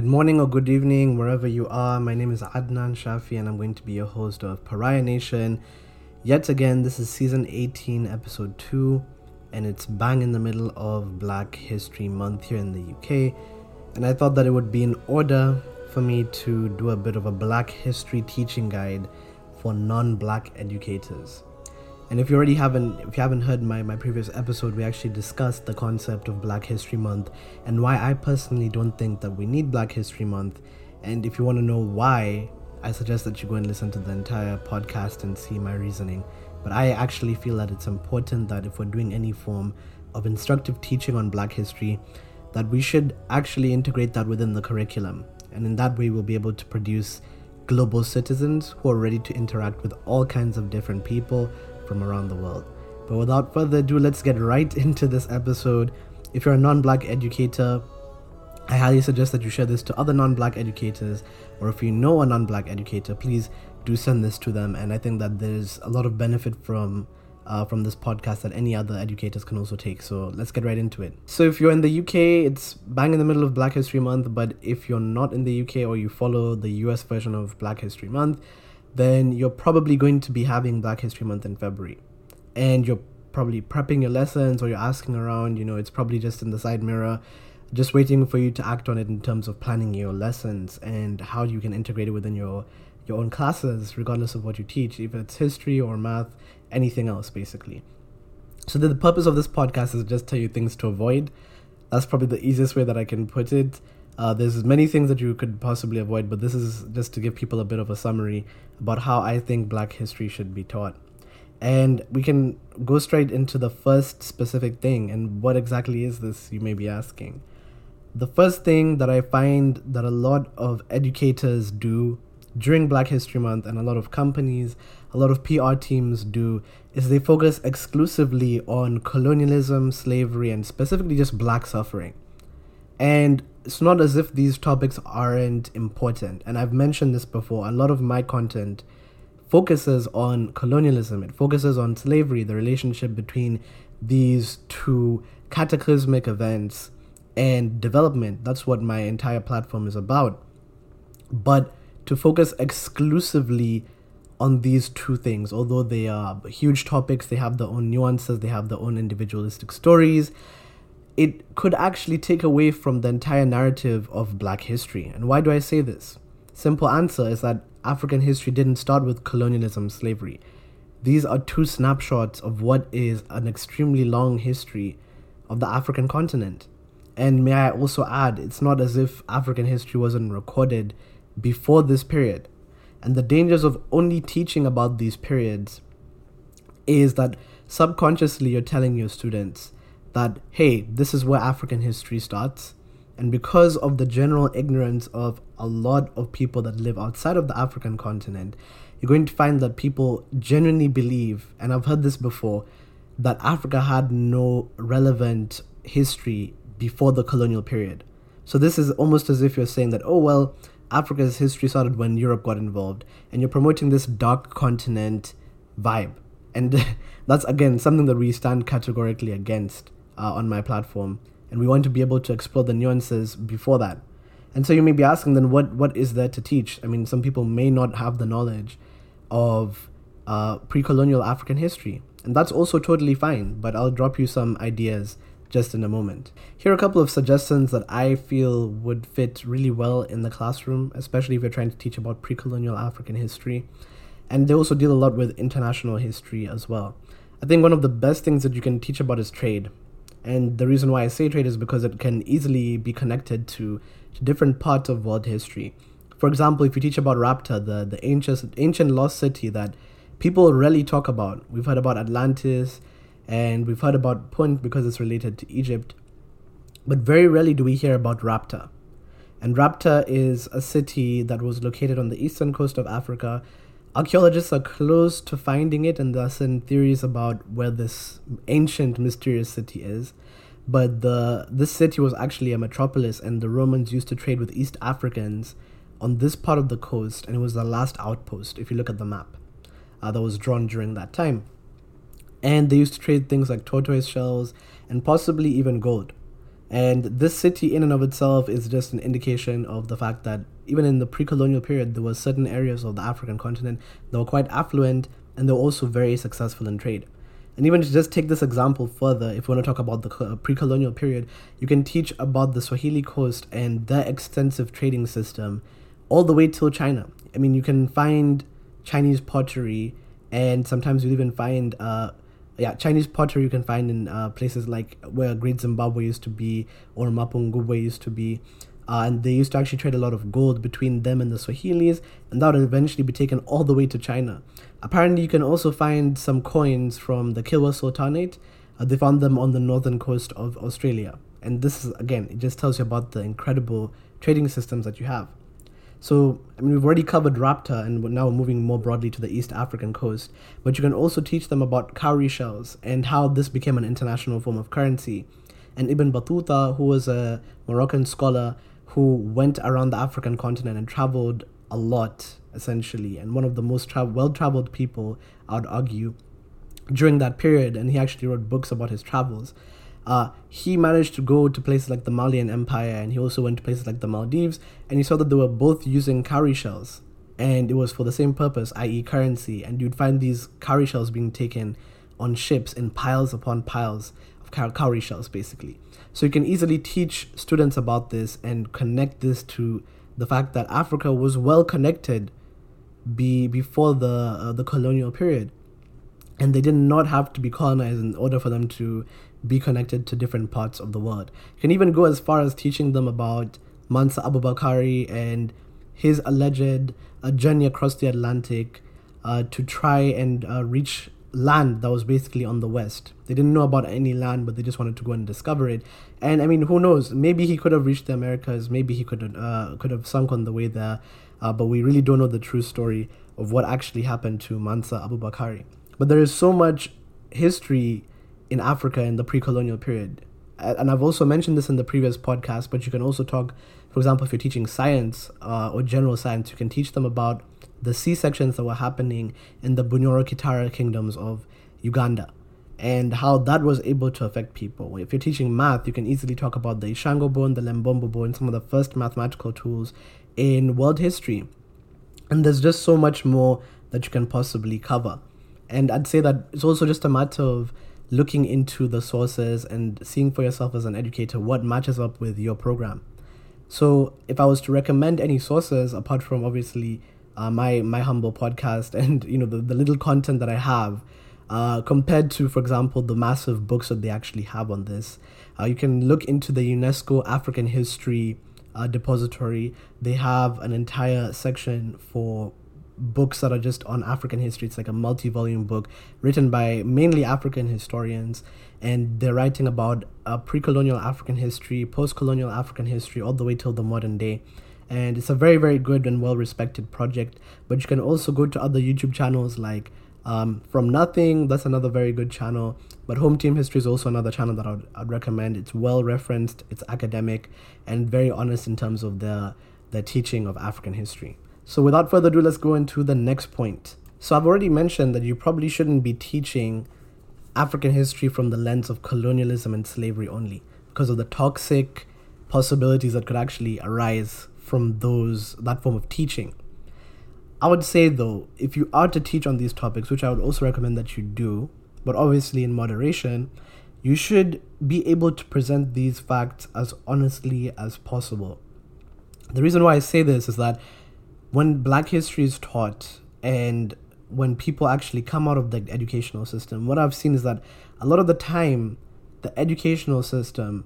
Good morning or good evening, wherever you are. My name is Adnan Shafi, and I'm going to be your host of Pariah Nation. Yet again, this is season 18, episode 2, and it's bang in the middle of Black History Month here in the UK. And I thought that it would be in order for me to do a bit of a Black History teaching guide for non Black educators. And if you already haven't if you haven't heard my, my previous episode, we actually discussed the concept of Black History Month and why I personally don't think that we need Black History Month. And if you want to know why, I suggest that you go and listen to the entire podcast and see my reasoning. But I actually feel that it's important that if we're doing any form of instructive teaching on black history, that we should actually integrate that within the curriculum. And in that way we'll be able to produce global citizens who are ready to interact with all kinds of different people from around the world. But without further ado, let's get right into this episode. If you're a non black educator, I highly suggest that you share this to other non black educators, or if you know a non black educator, please do send this to them. And I think that there's a lot of benefit from. Uh, from this podcast that any other educators can also take. So let's get right into it. So if you're in the UK, it's bang in the middle of Black History Month. But if you're not in the UK or you follow the US version of Black History Month, then you're probably going to be having Black History Month in February. And you're probably prepping your lessons or you're asking around, you know, it's probably just in the side mirror, just waiting for you to act on it in terms of planning your lessons and how you can integrate it within your your own classes, regardless of what you teach, if it's history or math, anything else basically. So the, the purpose of this podcast is just tell you things to avoid. That's probably the easiest way that I can put it. Uh, there's many things that you could possibly avoid, but this is just to give people a bit of a summary about how I think Black history should be taught. And we can go straight into the first specific thing. And what exactly is this, you may be asking? The first thing that I find that a lot of educators do during Black History Month and a lot of companies, a lot of PR teams do is they focus exclusively on colonialism, slavery, and specifically just black suffering. And it's not as if these topics aren't important. And I've mentioned this before. A lot of my content focuses on colonialism, it focuses on slavery, the relationship between these two cataclysmic events and development. That's what my entire platform is about. But to focus exclusively on these two things, although they are huge topics, they have their own nuances, they have their own individualistic stories it could actually take away from the entire narrative of black history. And why do I say this? Simple answer is that African history didn't start with colonialism, slavery. These are two snapshots of what is an extremely long history of the African continent. And may I also add, it's not as if African history wasn't recorded before this period. And the dangers of only teaching about these periods is that subconsciously you're telling your students that, hey, this is where African history starts. And because of the general ignorance of a lot of people that live outside of the African continent, you're going to find that people genuinely believe, and I've heard this before, that Africa had no relevant history before the colonial period. So this is almost as if you're saying that, oh, well, Africa's history started when Europe got involved, and you're promoting this dark continent vibe. And that's, again, something that we stand categorically against uh, on my platform, and we want to be able to explore the nuances before that. And so you may be asking, then what what is there to teach? I mean, some people may not have the knowledge of uh, pre-colonial African history, and that's also totally fine. But I'll drop you some ideas just in a moment. Here are a couple of suggestions that I feel would fit really well in the classroom, especially if you're trying to teach about pre-colonial African history. And they also deal a lot with international history as well. I think one of the best things that you can teach about is trade. And the reason why I say trade is because it can easily be connected to, to different parts of world history. For example, if you teach about Rhapta, the, the ancient, ancient lost city that people rarely talk about, we've heard about Atlantis and we've heard about Punt because it's related to Egypt, but very rarely do we hear about Rhapta. And Rhapta is a city that was located on the eastern coast of Africa Archaeologists are close to finding it, and there are theories about where this ancient, mysterious city is. But the this city was actually a metropolis, and the Romans used to trade with East Africans on this part of the coast, and it was the last outpost. If you look at the map uh, that was drawn during that time, and they used to trade things like tortoise shells and possibly even gold. And this city, in and of itself, is just an indication of the fact that even in the pre colonial period, there were certain areas of the African continent that were quite affluent and they were also very successful in trade. And even to just take this example further, if we want to talk about the pre colonial period, you can teach about the Swahili coast and their extensive trading system all the way till China. I mean, you can find Chinese pottery, and sometimes you even find uh, yeah, Chinese pottery you can find in uh, places like where Great Zimbabwe used to be or Mapungubwe used to be. Uh, and they used to actually trade a lot of gold between them and the Swahilis, and that would eventually be taken all the way to China. Apparently, you can also find some coins from the Kilwa Sultanate. Uh, they found them on the northern coast of Australia. And this is, again, it just tells you about the incredible trading systems that you have. So, I mean, we've already covered Rhapta and now we're moving more broadly to the East African coast. But you can also teach them about cowrie shells and how this became an international form of currency. And Ibn Battuta, who was a Moroccan scholar who went around the African continent and traveled a lot, essentially, and one of the most tra- well traveled people, I would argue, during that period. And he actually wrote books about his travels uh, he managed to go to places like the Malian Empire and he also went to places like the Maldives and he saw that they were both using cowrie shells and it was for the same purpose, i.e., currency. And you'd find these cowrie shells being taken on ships in piles upon piles of cowrie shells, basically. So you can easily teach students about this and connect this to the fact that Africa was well connected be before the uh, the colonial period, and they did not have to be colonized in order for them to be connected to different parts of the world. You can even go as far as teaching them about Mansa Abubakari and his alleged uh, journey across the Atlantic uh, to try and uh, reach land that was basically on the west. They didn't know about any land, but they just wanted to go and discover it. And I mean, who knows? Maybe he could have reached the Americas. Maybe he could have, uh, could have sunk on the way there. Uh, but we really don't know the true story of what actually happened to Mansa Abubakari. But there is so much history in Africa in the pre-colonial period. And I've also mentioned this in the previous podcast, but you can also talk, for example, if you're teaching science uh, or general science, you can teach them about the C sections that were happening in the Bunyoro Kitara kingdoms of Uganda and how that was able to affect people. If you're teaching math, you can easily talk about the Ishango bone, the Lebombo bone, some of the first mathematical tools in world history. And there's just so much more that you can possibly cover. And I'd say that it's also just a matter of looking into the sources and seeing for yourself as an educator what matches up with your program. So, if I was to recommend any sources apart from obviously uh, my my humble podcast and you know the, the little content that I have, uh, compared to, for example, the massive books that they actually have on this, uh, you can look into the UNESCO African History uh, Depository. They have an entire section for books that are just on African history. It's like a multi volume book written by mainly African historians, and they're writing about uh, pre colonial African history, post colonial African history, all the way till the modern day. And it's a very, very good and well respected project. But you can also go to other YouTube channels like um, From Nothing, that's another very good channel. But Home Team History is also another channel that I'd, I'd recommend. It's well referenced, it's academic, and very honest in terms of the, the teaching of African history. So without further ado, let's go into the next point. So I've already mentioned that you probably shouldn't be teaching African history from the lens of colonialism and slavery only because of the toxic possibilities that could actually arise from those that form of teaching. I would say though, if you are to teach on these topics, which I would also recommend that you do, but obviously in moderation, you should be able to present these facts as honestly as possible. The reason why I say this is that when black history is taught and when people actually come out of the educational system, what I've seen is that a lot of the time, the educational system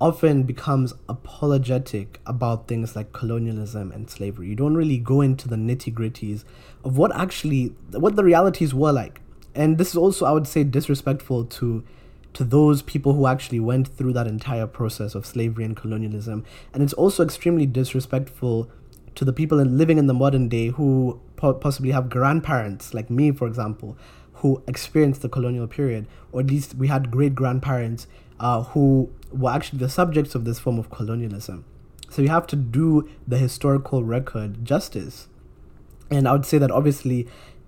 often becomes apologetic about things like colonialism and slavery. You don't really go into the nitty gritties of what actually, what the realities were like. And this is also, I would say, disrespectful to to those people who actually went through that entire process of slavery and colonialism. And it's also extremely disrespectful to the people living in the modern day who po- possibly have grandparents, like me, for example, who experienced the colonial period, or at least we had great grandparents uh, who were actually the subjects of this form of colonialism. So you have to do the historical record justice. And I would say that obviously,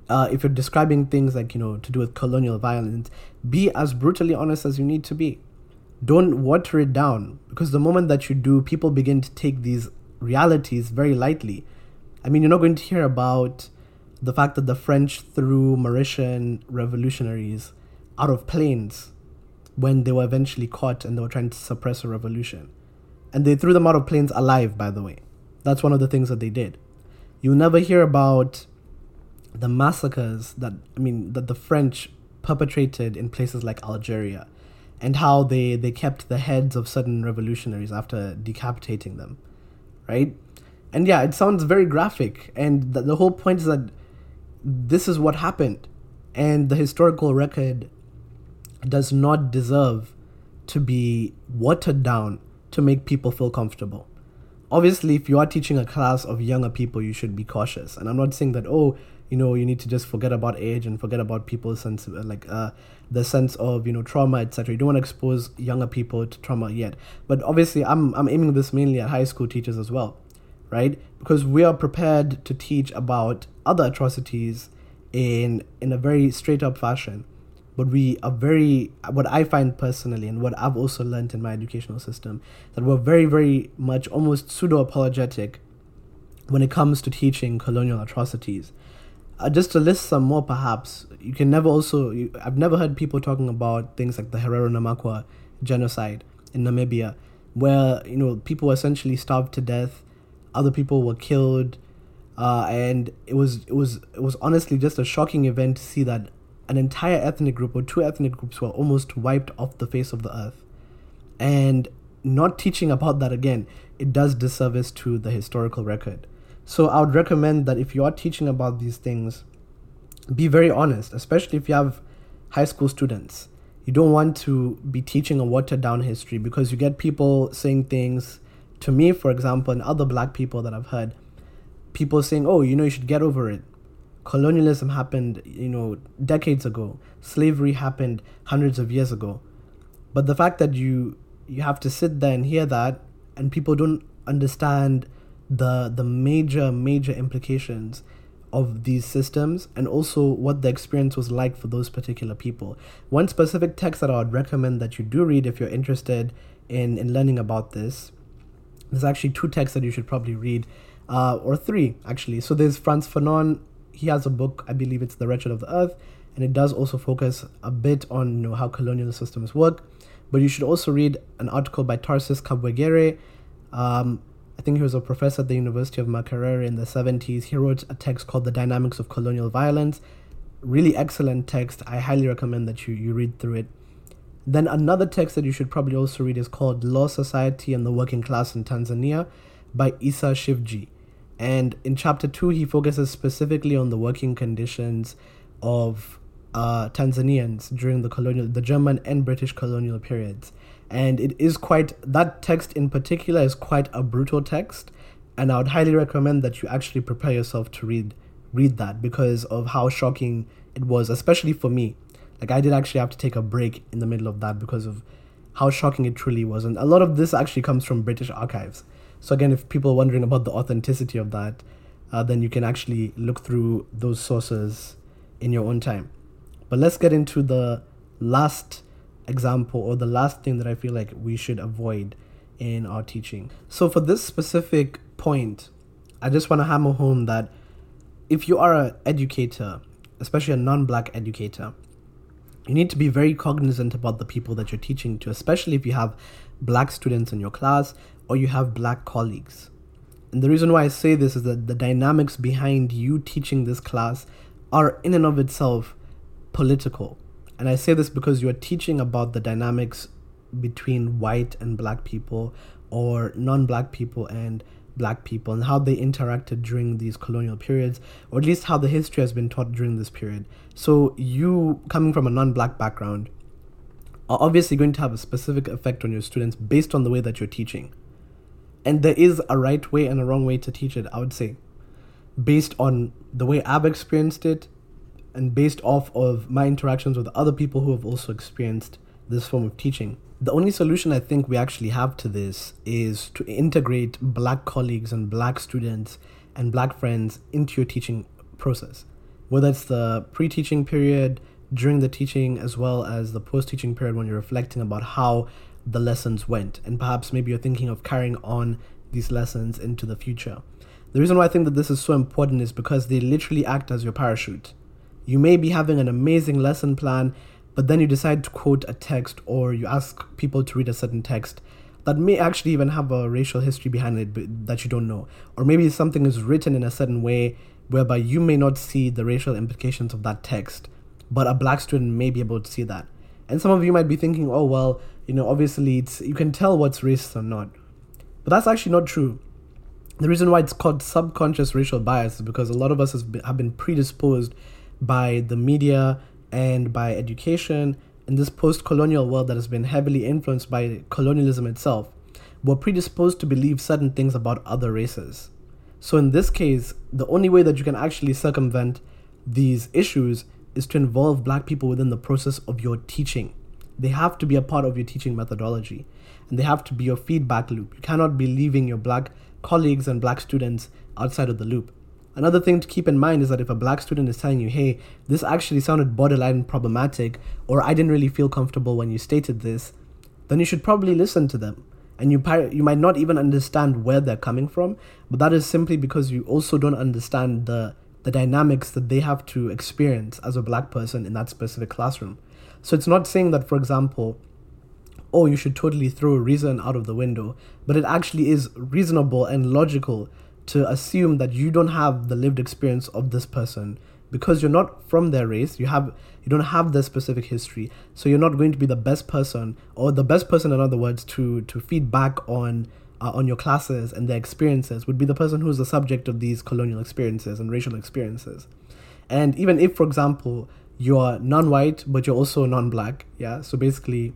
uh, if you're describing things like, you know, to do with colonial violence, be as brutally honest as you need to be. don't water it down because the moment that you do, people begin to take these realities very lightly. I mean, you're not going to hear about the fact that the French threw Mauritian revolutionaries out of planes when they were eventually caught and they were trying to suppress a revolution. And they threw them out of planes alive, by the way. That's one of the things that they did. You'll never hear about the massacres that, I mean, that the French perpetrated in places like Algeria and how they, they kept the heads of certain revolutionaries after decapitating them, right? And yeah, it sounds very graphic. And the, the whole point is that this is what happened. And the historical record does not deserve to be watered down to make people feel comfortable. Obviously, if you are teaching a class of younger people, you should be cautious. And I'm not saying that, oh, you know, you need to just forget about age and forget about people's sense, of, like uh, the sense of you know trauma, etc. You don't want to expose younger people to trauma yet. But obviously, I'm I'm aiming this mainly at high school teachers as well, right? Because we are prepared to teach about other atrocities in in a very straight up fashion but we are very what i find personally and what i've also learned in my educational system that we're very very much almost pseudo apologetic when it comes to teaching colonial atrocities uh, just to list some more perhaps you can never also you, i've never heard people talking about things like the herero namakwa genocide in namibia where you know people were essentially starved to death other people were killed uh, and it was it was it was honestly just a shocking event to see that an entire ethnic group or two ethnic groups were almost wiped off the face of the earth. And not teaching about that again, it does disservice to the historical record. So I would recommend that if you are teaching about these things, be very honest, especially if you have high school students. You don't want to be teaching a watered down history because you get people saying things to me, for example, and other black people that I've heard, people saying, oh, you know, you should get over it colonialism happened, you know, decades ago. Slavery happened hundreds of years ago. But the fact that you you have to sit there and hear that and people don't understand the the major major implications of these systems and also what the experience was like for those particular people. One specific text that I would recommend that you do read if you're interested in, in learning about this, there's actually two texts that you should probably read, uh, or three actually. So there's Frantz Fanon he has a book, I believe it's The Wretched of the Earth, and it does also focus a bit on you know how colonial systems work. But you should also read an article by Tarsis Kabwegyere. Um, I think he was a professor at the University of Makerere in the 70s. He wrote a text called The Dynamics of Colonial Violence. Really excellent text. I highly recommend that you, you read through it. Then another text that you should probably also read is called Law Society and the Working Class in Tanzania by Issa Shivji. And in chapter two, he focuses specifically on the working conditions of uh, Tanzanians during the colonial, the German and British colonial periods. And it is quite, that text in particular is quite a brutal text. And I would highly recommend that you actually prepare yourself to read read that because of how shocking it was, especially for me. Like I did actually have to take a break in the middle of that because of how shocking it truly was. And a lot of this actually comes from British archives. So again, if people are wondering about the authenticity of that, uh, then you can actually look through those sources in your own time. But let's get into the last example or the last thing that I feel like we should avoid in our teaching. So for this specific point, I just want to hammer home that if you are an educator, especially a non-black educator, you need to be very cognizant about the people that you're teaching to, especially if you have black students in your class or you have black colleagues. And the reason why I say this is that the dynamics behind you teaching this class are in and of itself political. And I say this because you're teaching about the dynamics between white and black people or non black people and black people and how they interacted during these colonial periods, or at least how the history has been taught during this period. So, you coming from a non black background are obviously going to have a specific effect on your students based on the way that you're teaching and there is a right way and a wrong way to teach it i would say based on the way i've experienced it and based off of my interactions with other people who have also experienced this form of teaching the only solution i think we actually have to this is to integrate black colleagues and black students and black friends into your teaching process whether it's the pre-teaching period during the teaching as well as the post-teaching period when you're reflecting about how the lessons went. And perhaps maybe you're thinking of carrying on these lessons into the future. The reason why I think that this is so important is because they literally act as your parachute. You may be having an amazing lesson plan, but then you decide to quote a text or you ask people to read a certain text that may actually even have a racial history behind it that you don't know. Or maybe something is written in a certain way whereby you may not see the racial implications of that text, but a black student may be able to see that. And some of you might be thinking, oh, well, you know, obviously it's, you can tell what's racist or not. But that's actually not true. The reason why it's called subconscious racial bias is because a lot of us have been predisposed by the media and by education in this post colonial world that has been heavily influenced by colonialism itself. We're predisposed to believe certain things about other races. So, in this case, the only way that you can actually circumvent these issues is to involve black people within the process of your teaching. They have to be a part of your teaching methodology and they have to be your feedback loop. You cannot be leaving your black colleagues and black students outside of the loop. Another thing to keep in mind is that if a black student is telling you, hey, this actually sounded borderline problematic, or I didn't really feel comfortable when you stated this, then you should probably listen to them. And you, you might not even understand where they're coming from, but that is simply because you also don't understand the, the dynamics that they have to experience as a black person in that specific classroom. So it's not saying that, for example, oh, you should totally throw reason out of the window, but it actually is reasonable and logical to assume that you don't have the lived experience of this person. Because you're not from their race you have you don't have their specific history. So you're not going to be the best person or the best person in other words to to feed back on uh, on your classes and their experiences would be the person who's the subject of these colonial experiences and racial experiences. And even if for example you're non-white but you're also non-black yeah? So basically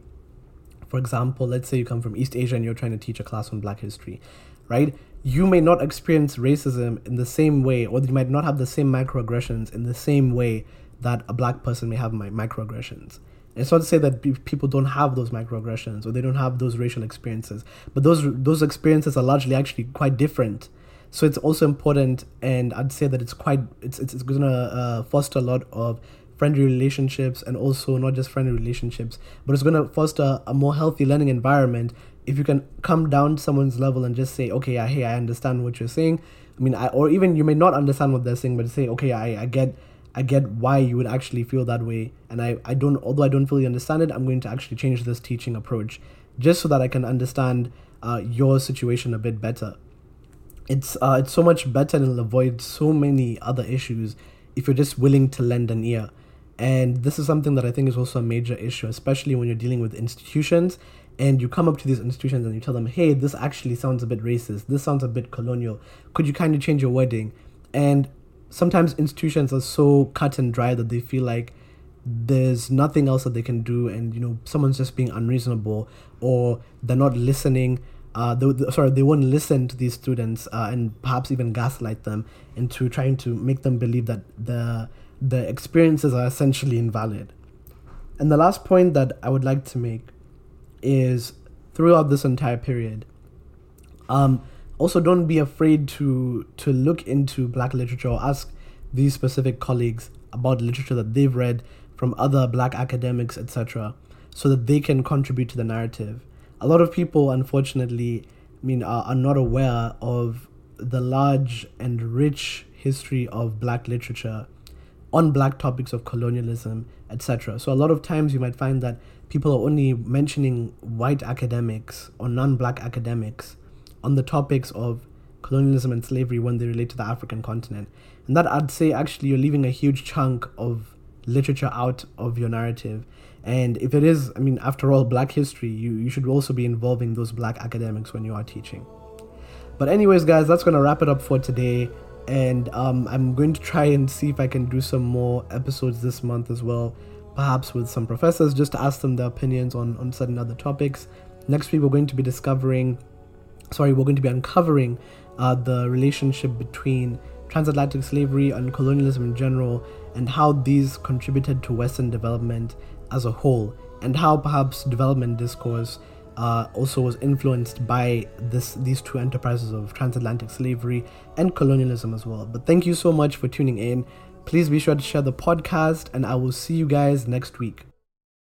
for example let's say you come from east asia and you're trying to teach a class on black history right you may not experience racism in the same way, or you might not have the same microaggressions in the same way that a black person may have my microaggressions. It's not to say that people don't have those microaggressions or they don't have those racial experiences, but those those experiences are largely actually quite different. So it's also important, and I'd say that it's quite it's it's, it's gonna uh, foster a lot of friendly relationships and also not just friendly relationships, but it's gonna foster a more healthy learning environment if you can come down to someone's level and just say, okay, hey, I understand what you're saying. I mean, I, or even you may not understand what they're saying, but say, okay, I, I get, I get why you would actually feel that way. And I, I don't, although I don't fully understand it, I'm going to actually change this teaching approach just so that I can understand uh, your situation a bit better. It's, uh, it's so much better and it'll avoid so many other issues if you're just willing to lend an ear. And this is something that I think is also a major issue, especially when you're dealing with institutions and you come up to these institutions and you tell them, hey, this actually sounds a bit racist. This sounds a bit colonial. Could you kind of change your wording? And sometimes institutions are so cut and dry that they feel like there's nothing else that they can do and you know someone's just being unreasonable or they're not listening uh, they, sorry they won't listen to these students uh, and perhaps even gaslight them into trying to make them believe that the the experiences are essentially invalid and the last point that i would like to make is throughout this entire period. Um, also, don't be afraid to to look into Black literature or ask these specific colleagues about literature that they've read from other Black academics, etc., so that they can contribute to the narrative. A lot of people, unfortunately, I mean, are, are not aware of the large and rich history of Black literature on Black topics of colonialism, etc. So a lot of times you might find that people are only mentioning white academics or non-black academics on the topics of colonialism and slavery when they relate to the African continent. And that I'd say actually you're leaving a huge chunk of literature out of your narrative. And if it is, I mean, after all, black history, you, you should also be involving those black academics when you are teaching. But, anyways, guys, that's going to wrap it up for today. And um, I'm going to try and see if I can do some more episodes this month as well perhaps with some professors just to ask them their opinions on, on certain other topics. Next week, we're going to be discovering, sorry, we're going to be uncovering uh, the relationship between transatlantic slavery and colonialism in general and how these contributed to Western development as a whole, and how perhaps development discourse uh, also was influenced by this these two enterprises of transatlantic slavery and colonialism as well. But thank you so much for tuning in. Please be sure to share the podcast, and I will see you guys next week.